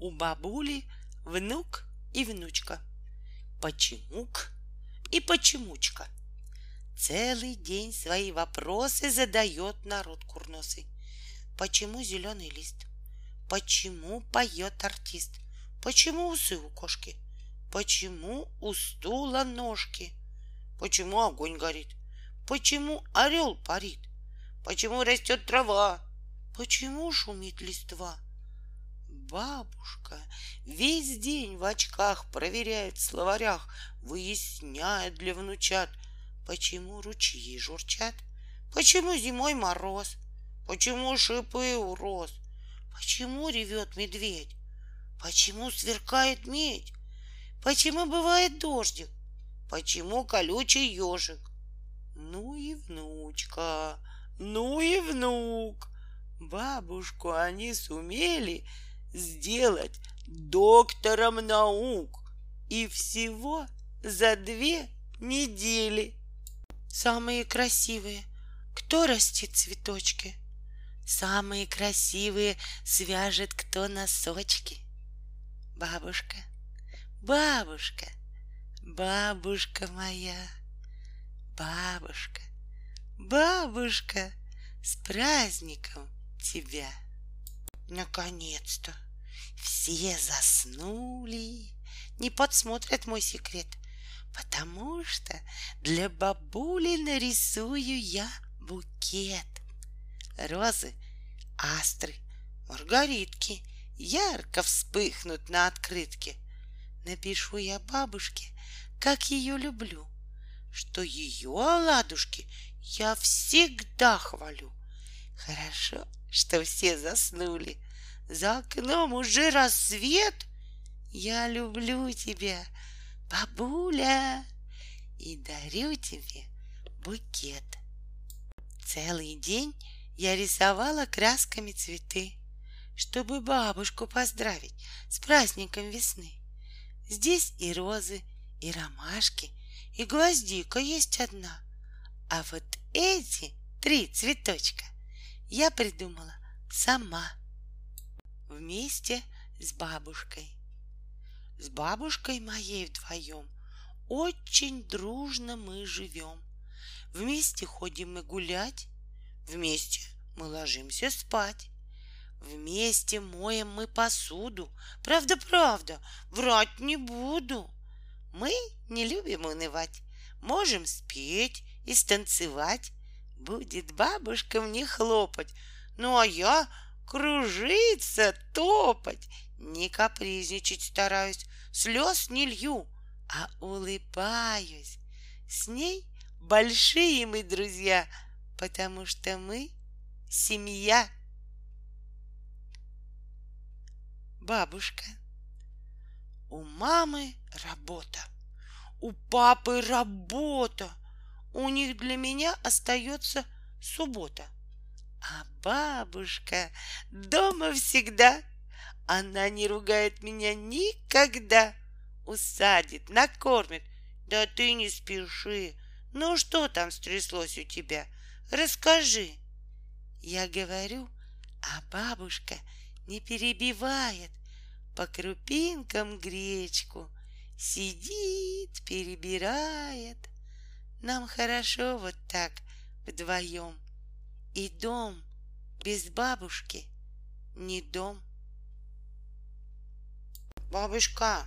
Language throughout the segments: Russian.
У бабули внук и внучка. Почемук и почемучка. Целый день свои вопросы задает народ курносый. Почему зеленый лист? Почему поет артист? Почему усы у кошки? Почему у стула ножки? Почему огонь горит? Почему орел парит? Почему растет трава? Почему шумит листва? Бабушка весь день в очках проверяет в словарях, выясняет для внучат, почему ручьи журчат, почему зимой мороз, почему шипы у роз, почему ревет медведь, почему сверкает медь, почему бывает дождик, почему колючий ежик. Ну и внучка, ну и внук. Бабушку они сумели сделать доктором наук. И всего за две недели. Самые красивые. Кто растит цветочки? Самые красивые свяжет кто носочки. Бабушка, бабушка, бабушка моя, бабушка, бабушка, с праздником тебя. Наконец-то все заснули, не подсмотрят мой секрет, потому что для бабули нарисую я букет. Розы, астры, маргаритки ярко вспыхнут на открытке. Напишу я бабушке, как ее люблю, что ее оладушки я всегда хвалю. Хорошо, что все заснули. За окном уже рассвет. Я люблю тебя, бабуля, и дарю тебе букет. Целый день я рисовала красками цветы, чтобы бабушку поздравить с праздником весны. Здесь и розы, и ромашки, и гвоздика есть одна. А вот эти три цветочка я придумала сама вместе с бабушкой. С бабушкой моей вдвоем очень дружно мы живем. Вместе ходим мы гулять, вместе мы ложимся спать. Вместе моем мы посуду. Правда, правда, врать не буду. Мы не любим унывать. Можем спеть и станцевать. Будет бабушка мне хлопать. Ну, а я кружиться, топать. Не капризничать стараюсь, слез не лью, а улыбаюсь. С ней большие мы друзья, потому что мы семья. Бабушка. У мамы работа, у папы работа, у них для меня остается суббота. А бабушка дома всегда, она не ругает меня никогда. Усадит, накормит. Да ты не спеши. Ну что там стряслось у тебя? Расскажи. Я говорю, а бабушка не перебивает, по крупинкам гречку сидит, перебирает. Нам хорошо вот так вдвоем. И дом без бабушки не дом. Бабушка,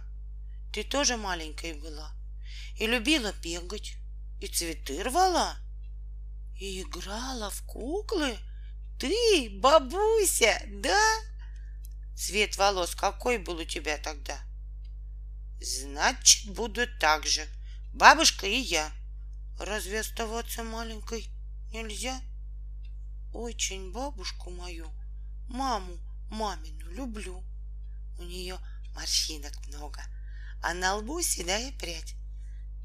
ты тоже маленькой была и любила бегать, и цветы рвала, и играла в куклы. Ты, бабуся, да? Цвет волос какой был у тебя тогда? Значит, буду так же. Бабушка и я. Разве оставаться маленькой нельзя? Очень бабушку мою, маму мамину люблю. У нее морщинок много, а на лбу седая прядь.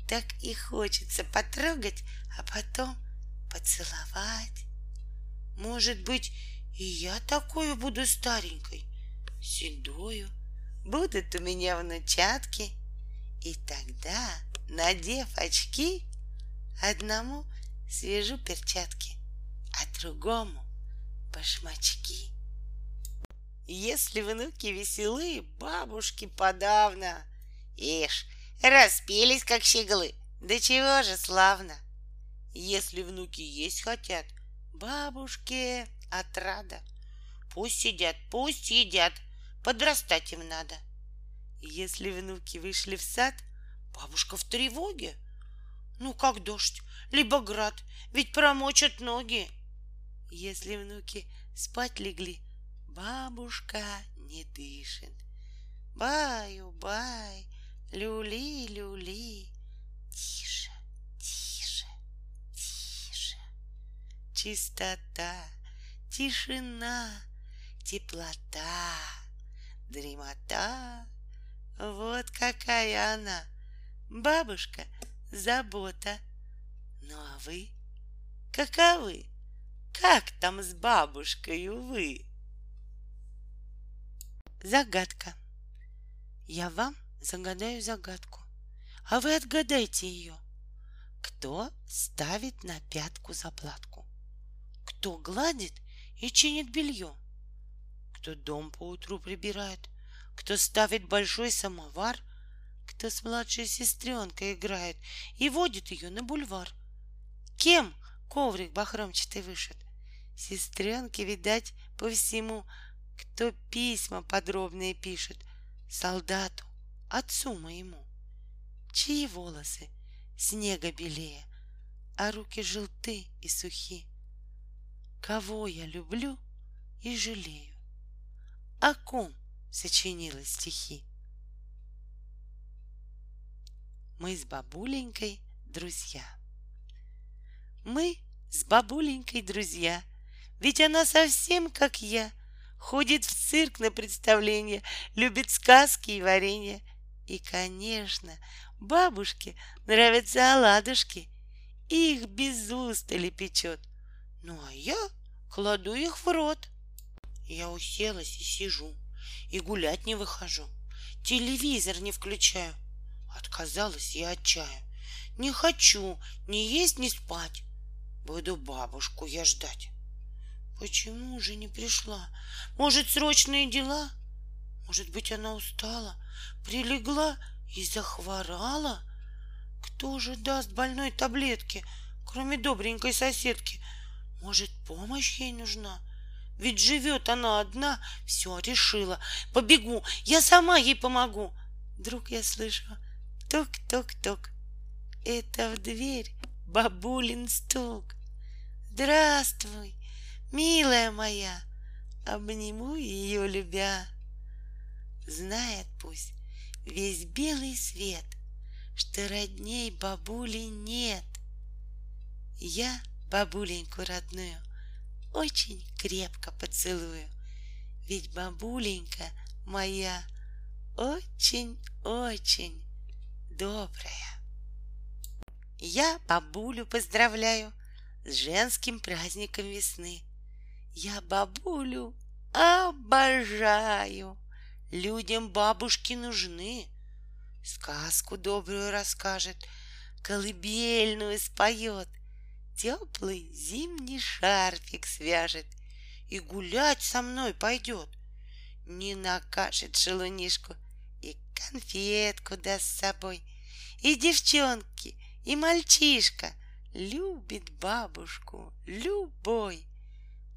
Так и хочется потрогать, а потом поцеловать. Может быть, и я такую буду старенькой, седою. Будут у меня внучатки. И тогда, надев очки, одному свяжу перчатки, а другому башмачки. Если внуки веселы, бабушки подавно. Ишь, распелись, как щеглы. Да чего же славно. Если внуки есть хотят, бабушке отрада. Пусть сидят, пусть едят, подрастать им надо. Если внуки вышли в сад, бабушка в тревоге. Ну, как дождь, либо град, ведь промочат ноги. Если внуки спать легли, бабушка не дышит. Баю-бай, люли-люли. Тише, тише, тише. Чистота, тишина, теплота, дремота. Вот какая она, бабушка, забота. Ну а вы каковы? Как там с бабушкой, вы? Загадка. Я вам загадаю загадку, а вы отгадайте ее. Кто ставит на пятку заплатку? Кто гладит и чинит белье? Кто дом по утру прибирает? Кто ставит большой самовар? Кто с младшей сестренкой играет и водит ее на бульвар? Кем коврик бахромчатый вышит? Сестренке, видать, по всему кто письма подробные пишет солдату, отцу моему, чьи волосы снега белее, а руки желты и сухи. Кого я люблю и жалею, о ком сочинила стихи. Мы с бабуленькой друзья. Мы с бабуленькой друзья, ведь она совсем как я, ходит в цирк на представление, любит сказки и варенье. И, конечно, бабушке нравятся оладушки, их без устали печет. Ну, а я кладу их в рот. Я уселась и сижу, и гулять не выхожу, телевизор не включаю. Отказалась я от чая. Не хочу ни есть, ни спать. Буду бабушку я ждать. Почему же не пришла? Может, срочные дела? Может быть, она устала, прилегла и захворала? Кто же даст больной таблетки, кроме добренькой соседки? Может, помощь ей нужна? Ведь живет она одна, все решила. Побегу, я сама ей помогу. Вдруг я слышу тук-тук-тук. Это в дверь бабулин стук. Здравствуй, милая моя, обниму ее, любя. Знает пусть весь белый свет, что родней бабули нет. Я бабуленьку родную очень крепко поцелую, ведь бабуленька моя очень-очень добрая. Я бабулю поздравляю с женским праздником весны. Я бабулю обожаю. Людям бабушки нужны. Сказку добрую расскажет, колыбельную споет, теплый зимний шарфик свяжет и гулять со мной пойдет. Не накажет шелунишку конфетку даст с собой. И девчонки, и мальчишка любит бабушку любой.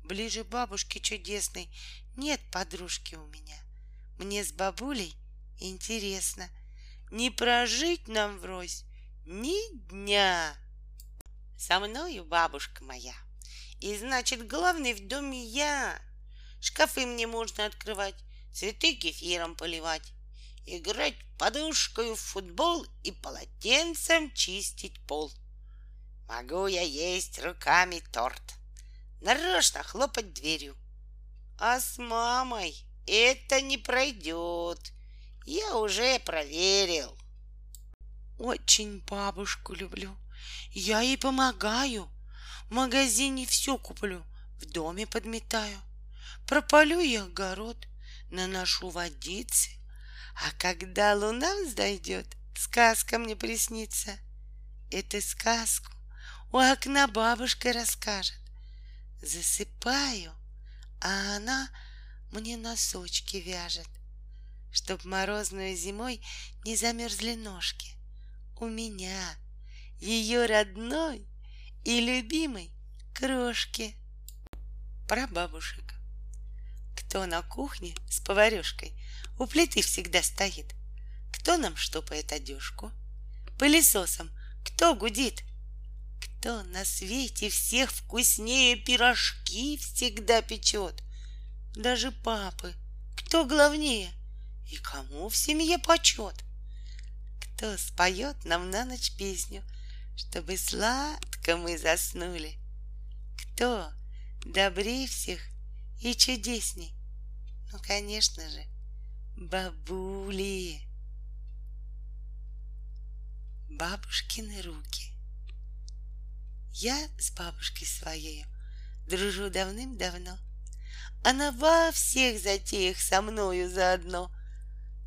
Ближе бабушки чудесной нет подружки у меня. Мне с бабулей интересно. Не прожить нам врозь ни дня. Со мною бабушка моя. И значит, главный в доме я. Шкафы мне можно открывать, цветы кефиром поливать, играть подушкой в футбол и полотенцем чистить пол. Могу я есть руками торт, нарочно хлопать дверью. А с мамой это не пройдет. Я уже проверил. Очень бабушку люблю. Я ей помогаю. В магазине все куплю, в доме подметаю. Прополю я огород, наношу водицы. А когда луна взойдет, сказка мне приснится. Эту сказку у окна бабушка расскажет. Засыпаю, а она мне носочки вяжет, Чтоб морозную зимой не замерзли ножки. У меня, ее родной и любимой крошки. Про бабушек. Кто на кухне с поварешкой у плиты всегда стоит? Кто нам штопает одежку? Пылесосом кто гудит? Кто на свете всех вкуснее пирожки всегда печет? Даже папы. Кто главнее? И кому в семье почет? Кто споет нам на ночь песню, Чтобы сладко мы заснули? Кто добрее всех и чудесней? Ну, конечно же, бабули. Бабушкины руки. Я с бабушкой своей дружу давным-давно. Она во всех затеях со мною заодно.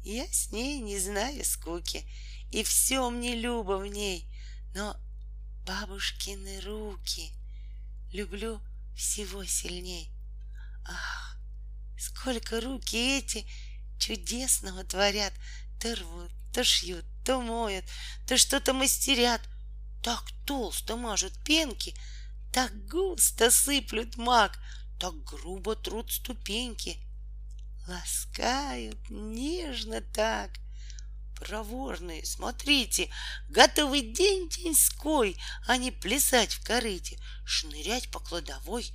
Я с ней не знаю скуки, и все мне любо в ней, но бабушкины руки люблю всего сильней. Ах, сколько руки эти чудесного творят, то рвут, то шьют, то моют, то что-то мастерят, так толсто мажут пенки, так густо сыплют мак, так грубо трут ступеньки, ласкают нежно так. Проворные, смотрите, готовый день деньской, а не плясать в корыте, шнырять по кладовой.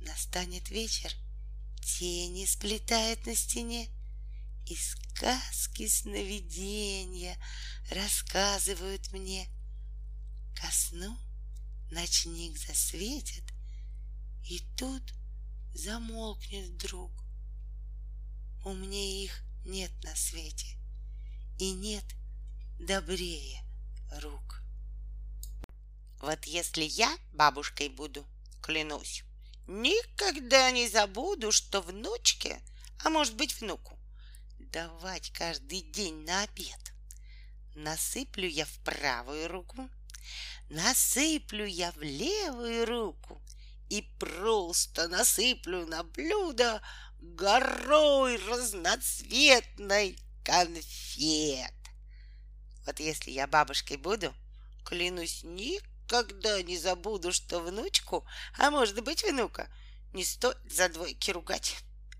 Настанет вечер, тени сплетает на стене, и сказки сновидения рассказывают мне. Ко сну ночник засветит, и тут замолкнет вдруг. Умнее их нет на свете, и нет добрее рук. Вот если я бабушкой буду, клянусь, никогда не забуду, что внучке, а может быть внуку, давать каждый день на обед. Насыплю я в правую руку, насыплю я в левую руку и просто насыплю на блюдо горой разноцветной конфет. Вот если я бабушкой буду, клянусь, никогда не забуду, что внучку, а может быть внука, не стоит за двойки ругать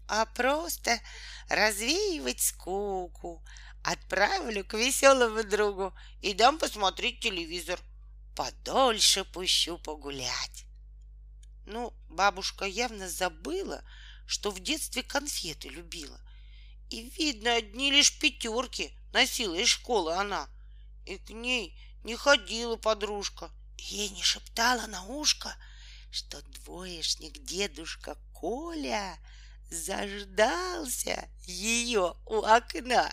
а просто развеивать скуку. Отправлю к веселому другу и дам посмотреть телевизор. Подольше пущу погулять. Ну, бабушка явно забыла, что в детстве конфеты любила. И, видно, одни лишь пятерки носила из школы она. И к ней не ходила подружка. Ей не шептала на ушко, что двоечник дедушка Коля — заждался ее у окна.